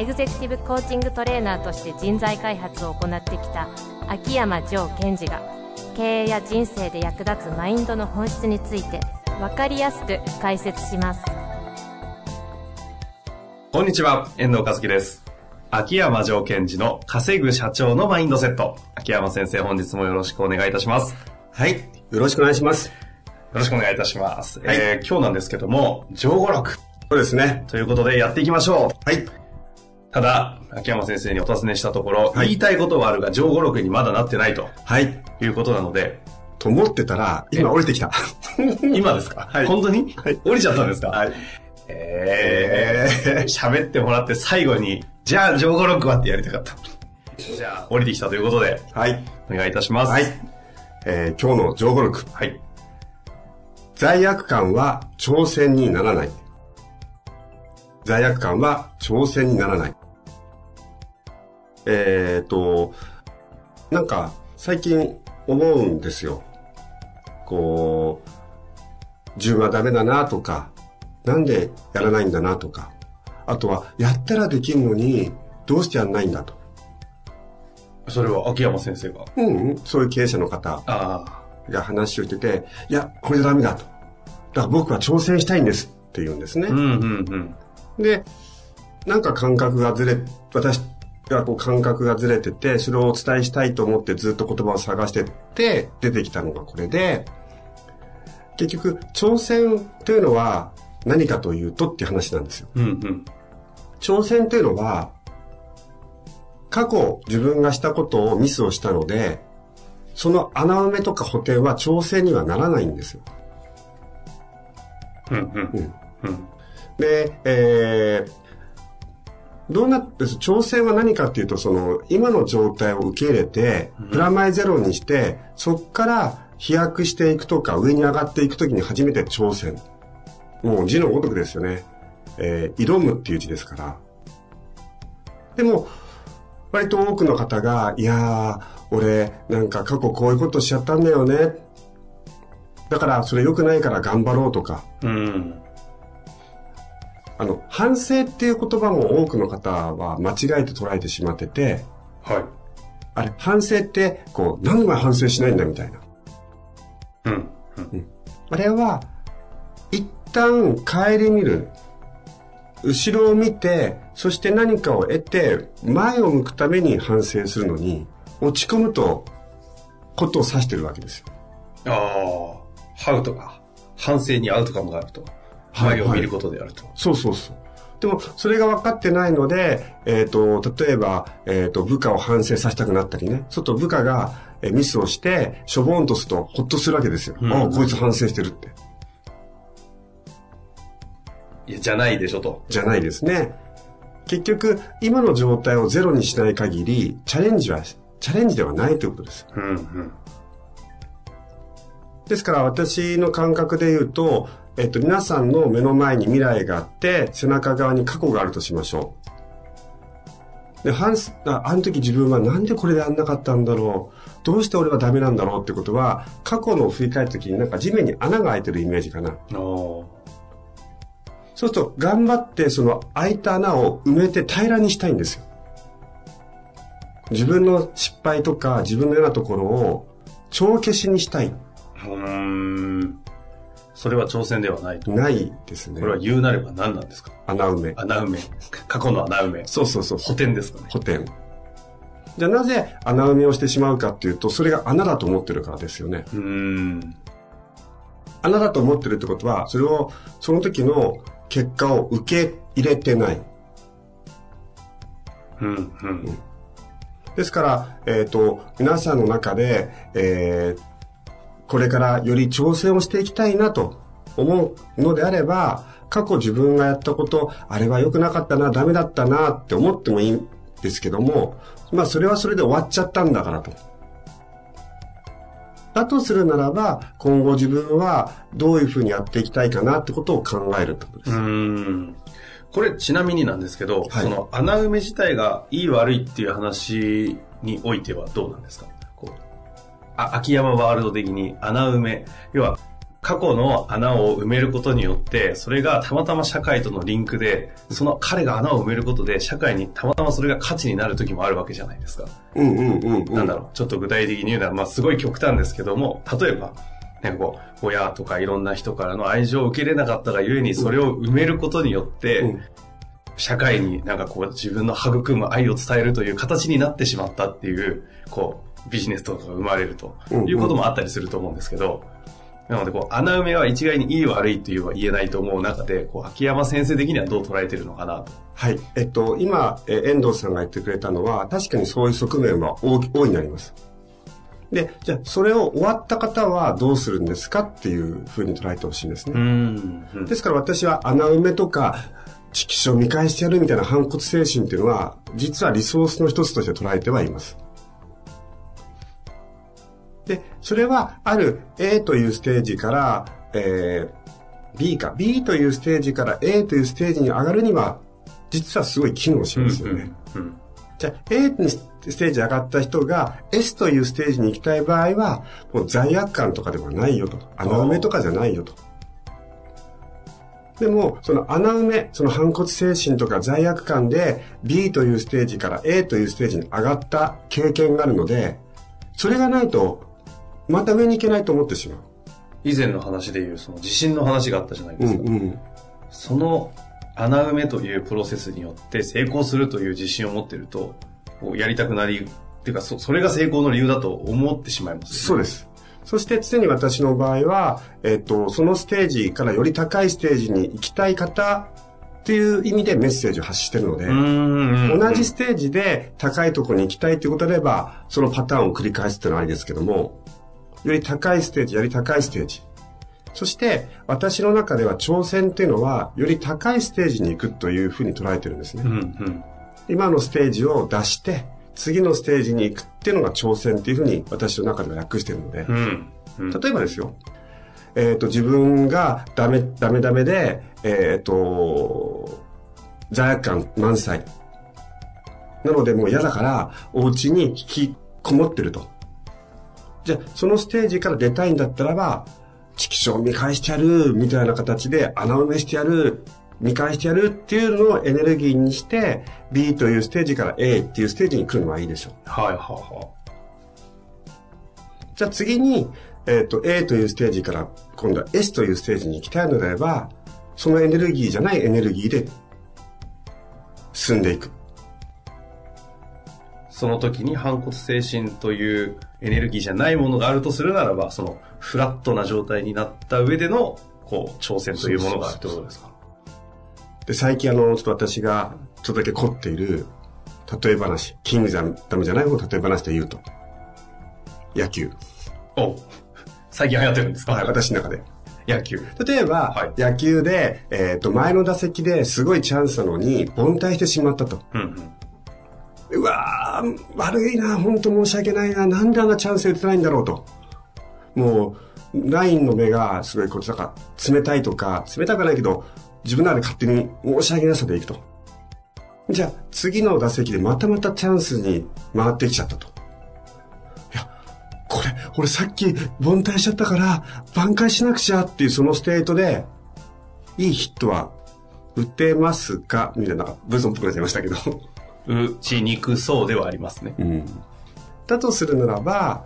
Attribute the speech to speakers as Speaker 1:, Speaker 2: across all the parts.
Speaker 1: エグゼクティブコーチングトレーナーとして人材開発を行ってきた秋山城賢治が経営や人生で役立つマインドの本質について分かりやすく解説します
Speaker 2: こんにちは、遠藤和樹です。秋山城賢治の稼ぐ社長のマインドセット。秋山先生、本日もよろしくお願いいたします。よ
Speaker 3: はい。よろしくお願いします。
Speaker 2: ろしくお願いいたします。
Speaker 3: はい
Speaker 2: えー今日なんですけども、上語録
Speaker 3: そうですね。
Speaker 2: ということでやっていきましょう。
Speaker 3: はい。
Speaker 2: ただ、秋山先生にお尋ねしたところ、
Speaker 3: はい
Speaker 2: 言いたいことはあるが上語録にまだなってないと
Speaker 3: はい。
Speaker 2: いうことなので、
Speaker 3: と思ってたら、今降りてきた。
Speaker 2: 今ですか、
Speaker 3: はい
Speaker 2: 本当に、
Speaker 3: はい
Speaker 2: 降りちゃったんですか？
Speaker 3: はい。
Speaker 2: えー、喋ってもらって最後に、じゃあ上語録はってやりたかった。じゃあ、降りてきたということで、
Speaker 3: はい。
Speaker 2: お願いいたします。
Speaker 3: はい。えー今日の上語録。
Speaker 2: はい。
Speaker 3: 罪悪感は挑戦にならない。罪悪感は挑戦にならない。えっ、と、なんか、最近思うんですよ。こう、自分はダメだなとか、なんでやらないんだなとか、あとは、やったらできるのに、どうしてやんないんだと。
Speaker 2: それは秋山先生が？
Speaker 3: うんうん、そういう経営者の方
Speaker 2: あ
Speaker 3: が話をしてて、いや、これじゃダメだと。だから僕は挑戦したいんですって言うんですね
Speaker 2: あ。。うんうんうん。
Speaker 3: で、なんか感覚がずれ、私がこう感覚がずれてて、それをお伝えしたいと思ってずっと言葉を探してって、出てきたのがこれで、結局、挑戦というのは何かというとっていう話なんですよ。
Speaker 2: うんうん。
Speaker 3: 挑戦というのは、過去自分がしたことをミスをしたので、その穴埋めとか補填は挑戦にはならないんですよ。
Speaker 2: うんうん。
Speaker 3: うん
Speaker 2: うん。
Speaker 3: で、えー、どうなって、挑戦は何かっていうと、その、今の状態を受け入れて、プラマイゼロにして、そっから飛躍していくとか、上に上がっていくときに初めて挑戦。もう字のごとくですよね。えー挑むっていう字ですから。でも、割と多くの方が、いやー、俺、なんか過去こういうことしちゃったんだよね。だから、それ良くないから頑張ろうとか、
Speaker 2: うん。
Speaker 3: あの、反省っていう言葉も多くの方は間違えて捉えてしまってて、
Speaker 2: はい。
Speaker 3: あれ、反省って、こう、何でも反省しないんだみたいな。
Speaker 2: うん。うん。
Speaker 3: あれは、一旦帰り見る。後ろを見て、そして何かを得て、前を向くために反省するのに、落ち込むと、ことを指してるわけですよ。
Speaker 2: ああ、ハウとか、反省に合うとかもあると。
Speaker 3: はい
Speaker 2: 前を見ることであると。
Speaker 3: そうそうそう。でも、それが分かってないので、えっ、と、例えば、えっ、と、部下を反省させたくなったりね。ちょっと部下が、えーミスをして、しょぼんとすると、ほっとするわけですよ。
Speaker 2: うん
Speaker 3: ああ、こいつ反省してるって。
Speaker 2: いや、じゃないでしょと。
Speaker 3: じゃないですね。結局、今の状態をゼロにしない限り、チャレンジは、チャレンジではないということです。
Speaker 2: うんうん。
Speaker 3: ですから、私の感覚で言うと、えっ、と、皆さんの目の前に未来があって、背中側に過去があるとしましょう。で、反すああの時自分はなんでこれでやんなかったんだろう。どうして俺はダメなんだろうってことは、過去のを振り返った時になんか地面に穴が開いてるイメージかな。そうすると、頑張ってその開いた穴を埋めて平らにしたいんですよ。自分の失敗とか自分の嫌なところを帳消しにしたい。
Speaker 2: うーん。それは挑戦ではないと。
Speaker 3: ないですね
Speaker 2: こ。れは言うなれば何なんですか？
Speaker 3: 穴埋め。
Speaker 2: 穴埋め。過去の穴埋め。
Speaker 3: そうそうそう。
Speaker 2: 補填ですかね？
Speaker 3: 補填。じゃあなぜ穴埋めをしてしまうかっていうと、それが穴だと思ってるからですよね。
Speaker 2: うーん。
Speaker 3: 穴だと思ってるってことは、それを、その時の結果を受け入れてない。
Speaker 2: うんうん。
Speaker 3: ですから、えっ、と、皆さんの中で、えーこれからより挑戦をしていきたいなと思うのであれば、過去自分がやったこと、あれは良くなかったな、ダメだったなって思ってもいいですけども、まあそれはそれで終わっちゃったんだからと。だとするならば、今後自分はどういうふうにやっていきたいかなってことを考えるってことです。
Speaker 2: うん。これちなみになんですけど、
Speaker 3: はい
Speaker 2: その穴埋め自体がいい悪いっていう話においてはどうなんですか？秋山ワールド的に穴埋め、要は過去の穴を埋めることによって、それがたまたま社会とのリンクで、その彼が穴を埋めることで、社会にたまたまそれが価値になる時もあるわけじゃないですか。
Speaker 3: うんうんうんうん。
Speaker 2: なんだろう、ちょっと具体的に言うなら、まあすごい極端ですけども、例えば、なんかこう、親とかいろんな人からの愛情を受けれなかったがゆえに、それを埋めることによって、
Speaker 3: うん
Speaker 2: 社会になんかこう自分の育む愛を伝えるという形になってしまったっていう、こう、ビジネスとかが生まれるということもあったりすると思うんですけど、なのでこう、穴埋めは一概にいい悪いというは言えないと思う中で、こう、秋山先生的にはどう捉えてるのかなと。
Speaker 3: はい。えっと、今、えー遠藤さんが言ってくれたのは、確かにそういう側面は大大いになります。で、じゃあ、それを終わった方はどうするんですかっていうふうに捉えてほしいんですね。
Speaker 2: ん
Speaker 3: ですから私は穴埋めとか、色紙を見返してやるみたいな反骨精神っていうのは、実はリソースの一つとして捉えてはいます。で、それはある A というステージから、えー、B か、B というステージから A というステージに上がるには、実はすごい機能しますよね。
Speaker 2: うんうん
Speaker 3: じゃあ A にステージ上がった人が S というステージに行きたい場合は、もう罪悪感とかではないよと。穴埋めとかじゃないよと。でも、その穴埋め、その反骨精神とか罪悪感で B というステージから A というステージに上がった経験があるので、それがないと、また上に行けないと思ってしまう。
Speaker 2: 以前の話でいう、その地震の話があったじゃないですか。
Speaker 3: うんうん。
Speaker 2: その穴埋めというプロセスによって成功するという自信を持ってると、こうやりたくなり、っていうかそ、それが成功の理由だと思ってしまいます、
Speaker 3: そうで。す。そして常に私の場合は、えっ、と、そのステージからより高いステージに行きたい方っていう意味でメッセージを発してるので、
Speaker 2: 同
Speaker 3: 同じステージで高いところに行きたいということであれば、そのパターンを繰り返すっていうのはありですけども、より高いステージ、より高いステージ。そして、私の中では挑戦っていうのは、より高いステージに行くというふうに捉えてるんですね。
Speaker 2: うんうん。
Speaker 3: 今のステージを出して、次のステージに行くっていうのが挑戦っていうふうに私の中では訳してるので、
Speaker 2: うん。うん。
Speaker 3: 例えばですよ、えっ、と、自分がダメ、ダメダメで、えっ、と、罪悪感満載。なのでもう嫌だから、お家に引きこもってると。じゃあ、そのステージから出たいんだったらば、色紙を見返してやる、みたいな形で穴埋めしてやる、見返してやるっていうのをエネルギーにして、B というステージから A っていうステージに来るのはいいでしょう。
Speaker 2: はいはいは
Speaker 3: じゃあ次に、えっ、と、A というステージから今度は S というステージに行きたいのであれば、そのエネルギーじゃないエネルギーで進んでいく。
Speaker 2: い。その時に反骨精神というエネルギーじゃないものがあるとするならば、そのフラットな状態になった上での、こう、挑戦というものがあるってことですか
Speaker 3: で、最近あの、ちょっと私がちょっとだけ凝っている例え話、キングダムじゃない方の例え話で言うと、野球。
Speaker 2: お最近流行ってるんですか？
Speaker 3: はい、私の中で。
Speaker 2: 野球。
Speaker 3: 例えば、
Speaker 2: はい
Speaker 3: 野球で、えっ、と、前の打席ですごいチャンスなのに、凡退してしまったと。
Speaker 2: うんうん。
Speaker 3: うわー、悪いな、本当申し訳ないな、なんであんなチャンス打てないんだろうと。もう、ラインの目がすごいこっちだか、冷たいとか、冷たくないけど、自分なら勝手に申し訳なさでいくと。じゃあ、次の打席でまたまたチャンスに回ってきちゃったと。いや、これ、俺さっき凡退しちゃったから、挽回しなくちゃっていうそのステートで、いいヒットは打てますか？みたいな、ブーソンっぽくなっちゃいましたけど。
Speaker 2: 打ちにくそうではありますね。
Speaker 3: うんだとするならば、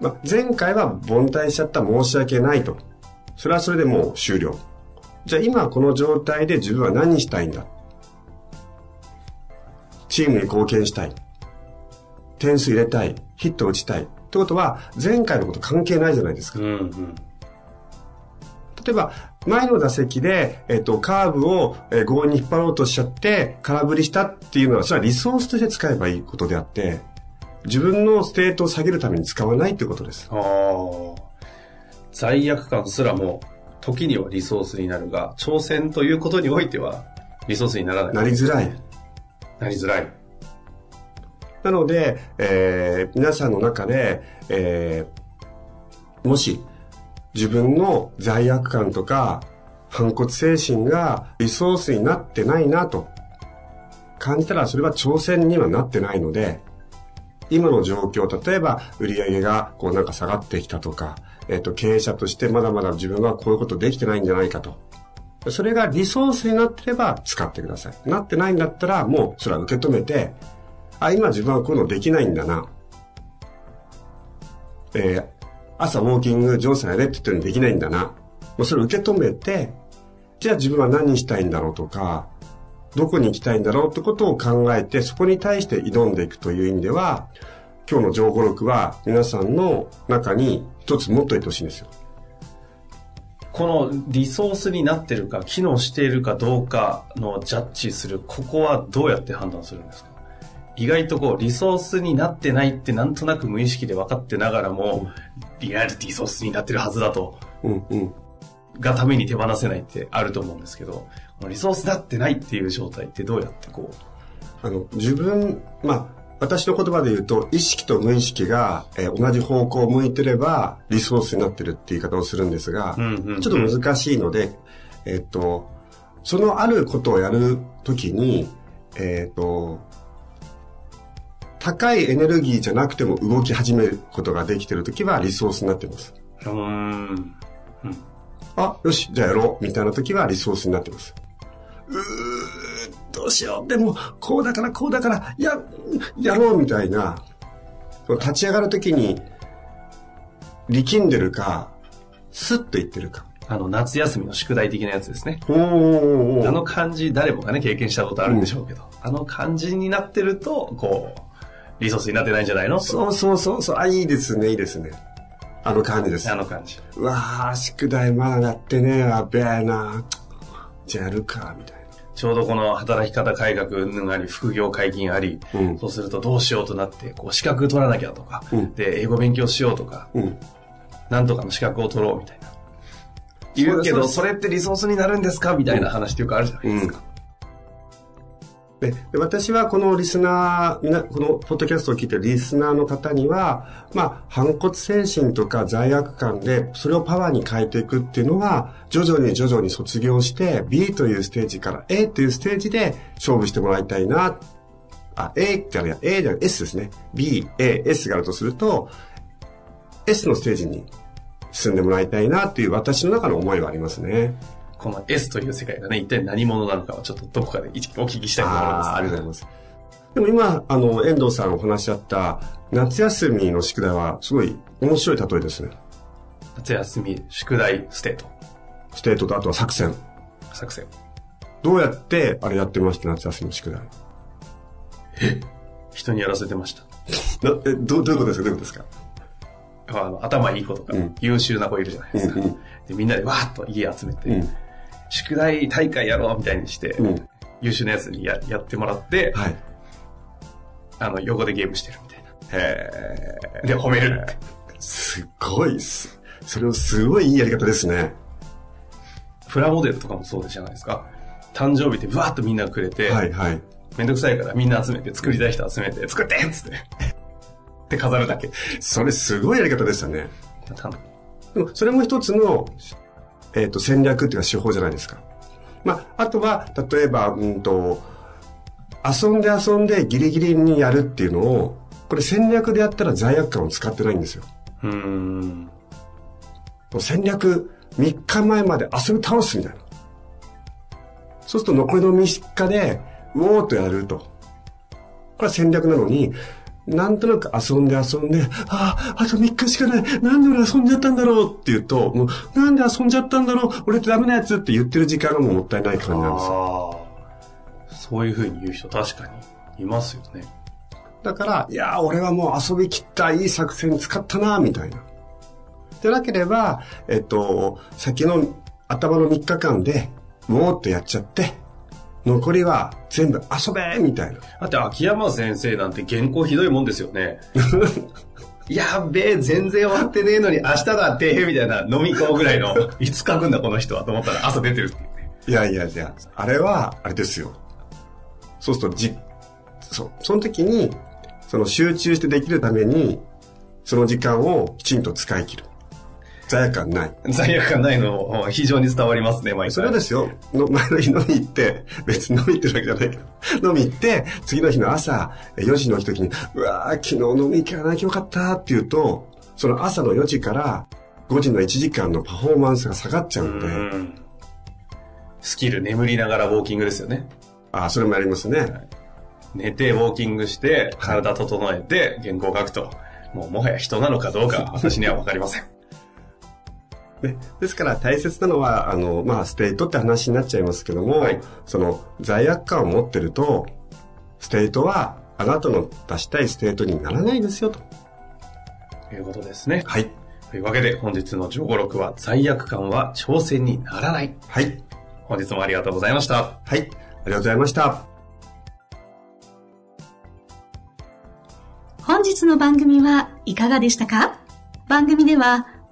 Speaker 3: まあ、前回は凡退しちゃった申し訳ないと。それはそれでもう終了。じゃあ今この状態で自分は何したいんだ？チームに貢献したい。点数入れたい。ヒット打ちたい。ってことは、前回のこと関係ないじゃないですか。
Speaker 2: うんうん。
Speaker 3: 例えば、前の打席で、えっと、カーブを、えー強引に引っ張ろうとしちゃって、空振りしたっていうのは、それはリソースとして使えばいいことであって、自分のステートを下げるために使わないっていうことです。
Speaker 2: ああ。罪悪感すらも、時にはリソースになるが、挑戦ということにおいては、リソースにならない。
Speaker 3: なりづらい。
Speaker 2: なりづらい。
Speaker 3: なので、えー皆さんの中で、えーもし自分の罪悪感とか反骨精神がリソースになってないなと感じたらそれは挑戦にはなってないので、今の状況、例えば売り上げがこうなんか下がってきたとか、えっ、と、経営者としてまだまだ自分はこういうことできてないんじゃないかと。それがリソースになってれば使ってください。なってないんだったらもうそれは受け止めて、あ、今自分はこういうのできないんだな。えー朝ウォーキング上手なやれって言ってるのにできないんだな。もうそれを受け止めて、じゃあ自分は何したいんだろうとか、どこに行きたいんだろうってことを考えて、そこに対して挑んでいくという意味では、今日の情報録は皆さんの中に一つ持っといてほしいんですよ。
Speaker 2: このリソースになってるか、機能しているかどうかのジャッジする、ここはどうやって判断するんですか？意外とこう、リソースになってないってなんとなく無意識で分かってながらも、リアリティソースになってるはずだと、
Speaker 3: うんうん。
Speaker 2: がために手放せないってあると思うんですけど、リソースだってないっていう状態ってどうやってこ
Speaker 3: あの、自分、まあ、私の言葉で言うと、意識と無意識が、えー同じ方向を向いてれば、リソースになってるっていう言い方をするんですが、
Speaker 2: うんうんうん。
Speaker 3: ちょっと難しいので、えっ、と、そのあることをやるときに、えっ、と、高いエネルギーじゃなくても動き始めることができてるときはリソースになってます。
Speaker 2: う、うーん。
Speaker 3: あ、よし、じゃあやろう、みたいな時はリソースになってます。うー、どうしよう、でも、こうだから、こうだから、や、やろう、みたいな、立ち上がる時に、力んでるか、スッと言ってるか。
Speaker 2: あの、夏休みの宿題的なやつですね。
Speaker 3: おーおー
Speaker 2: あの感じ、誰もがね、経験したことあるんでしょうけど、あの感じになってると、こう、リソースになってないんじゃないの？
Speaker 3: そうそうそうそう、あ、いいですね、いいですね。あの感じです。
Speaker 2: あの感じ。
Speaker 3: うわー、宿題まだやってねえわ、べえな。じゃあやるか、みたいな。
Speaker 2: ちょうどこの働き方改革云々あり、副業解禁あり、
Speaker 3: うん
Speaker 2: そうするとどうしようとなって、こう資格取らなきゃとか、
Speaker 3: うん
Speaker 2: で、英語勉強しようとか、
Speaker 3: うん。
Speaker 2: なんとかの資格を取ろうみたいな。言うけど、
Speaker 3: そ
Speaker 2: れってリソースになるんですか？みたいな話ってよくあるじゃないですか。
Speaker 3: で私はこのリスナー、このポッドキャストを聞いてるリスナーの方には、まあ、反骨精神とか罪悪感で、それをパワーに変えていくっていうのは、徐々に徐々に卒業して、B というステージから A というステージで勝負してもらいたいな。あ、A じゃないや、A じゃない、S ですね。B、A、S があるとすると、S のステージに進んでもらいたいなっていう私の中の思いはありますね。
Speaker 2: この S という世界がね、一体何者なのかはちょっとどこかで一お聞きしたいと思います。
Speaker 3: あーありがとうございます。でも今、あの、遠藤さんお話し合った夏休みの宿題はすごい面白い例えですね。
Speaker 2: 夏休み、宿題、ステート、
Speaker 3: ステートとあとは作戦。
Speaker 2: 作戦。
Speaker 3: どうやってあれやってました？夏休みの宿題。
Speaker 2: 人にやらせてました。
Speaker 3: なえどうどういうことですか？どういうことですか？
Speaker 2: あの頭いい子とか、
Speaker 3: うん
Speaker 2: 優秀な子いるじゃないですか。
Speaker 3: うんうん
Speaker 2: でみんなでわーっと家集めて、
Speaker 3: うん。
Speaker 2: 宿題大会やろうみたいにして、
Speaker 3: うん。
Speaker 2: 優秀なやつにややってもらって、
Speaker 3: はい。
Speaker 2: あの、横でゲームしてるみたい
Speaker 3: へ
Speaker 2: な。で、褒めるって。
Speaker 3: すごいっす。それをすごいいいやり方ですね。
Speaker 2: プラモデルとかもそうじゃないですか。誕生日でブワーっとみんなくれて、
Speaker 3: はいはい。
Speaker 2: めんどくさいからみんな集めて、作りたい人集めて、作ってっつって。で、飾るだけ。
Speaker 3: それすごいやり方でしたね。それも一つの、えっ、と、戦略っていうか手法じゃないですか。まあ、あとは、例えば、うんと、遊んで遊んでギリギリにやるっていうのを、これ戦略でやったら罪悪感を使ってないんですよ。
Speaker 2: うーん。
Speaker 3: 戦略3日前まで遊び倒すみたいな。そうすると残りの3日で、うおーっとやると。これは戦略なのに、なんとなく遊んで遊んで、ああ、あと3日しかない。なんで俺遊んじゃったんだろうって言うと、もう、なんで遊んじゃったんだろう俺ってダメなやつって言ってる時間がもうもったいない感じなんですよ。
Speaker 2: そういう風に言う人確かにいますよね。
Speaker 3: だから、いやー、俺はもう遊び切ったいい作戦使ったな、みたいな。でなければ、えっと、先の頭の3日間で、もーっとやっちゃって、残りは全部遊べみたいな。
Speaker 2: だって秋山先生なんて原稿ひどいもんですよね。やっべえ、全然終わってねえのに明日だって、みたいな飲み込むぐらいの、いつ書くんだこの人はと思ったら朝出てるっていうね。
Speaker 3: いやいやいや、あれは、あれですよ。そうすると、じ、そう。その時に、その集中してできるために、その時間をきちんと使い切る。罪悪感ない。
Speaker 2: 罪悪感ないの非常に伝わりますね、毎
Speaker 3: 回。それはですよ。の 前の日飲み行って、別に飲み行ってるわけじゃないけど、飲み行って、次の日の朝、4時の起き時に、うわー、昨日飲み行かなきゃよかったって言うと、その朝の4時から5時の1時間のパフォーマンスが下がっちゃうんで。うん
Speaker 2: スキル眠りながらウォーキングですよね。
Speaker 3: ああ、それもやりますね。はい、
Speaker 2: 寝てウォーキングして、体整えて、原稿書くと。もうもはや人なのかどうか、私にはわかりません。
Speaker 3: ね、ですから大切なのは、あの、まあ、ステートって話になっちゃいますけども、はい、その罪悪感を持ってると、ステートはあなたの出したいステートにならないですよ、と。
Speaker 2: いうことですね。
Speaker 3: はい。
Speaker 2: というわけで本日の上五録は罪悪感は挑戦にならない。
Speaker 3: はい。
Speaker 2: 本日もありがとうございました。
Speaker 3: はい。ありがとうございました。
Speaker 4: 本日の番組はいかがでしたか？番組では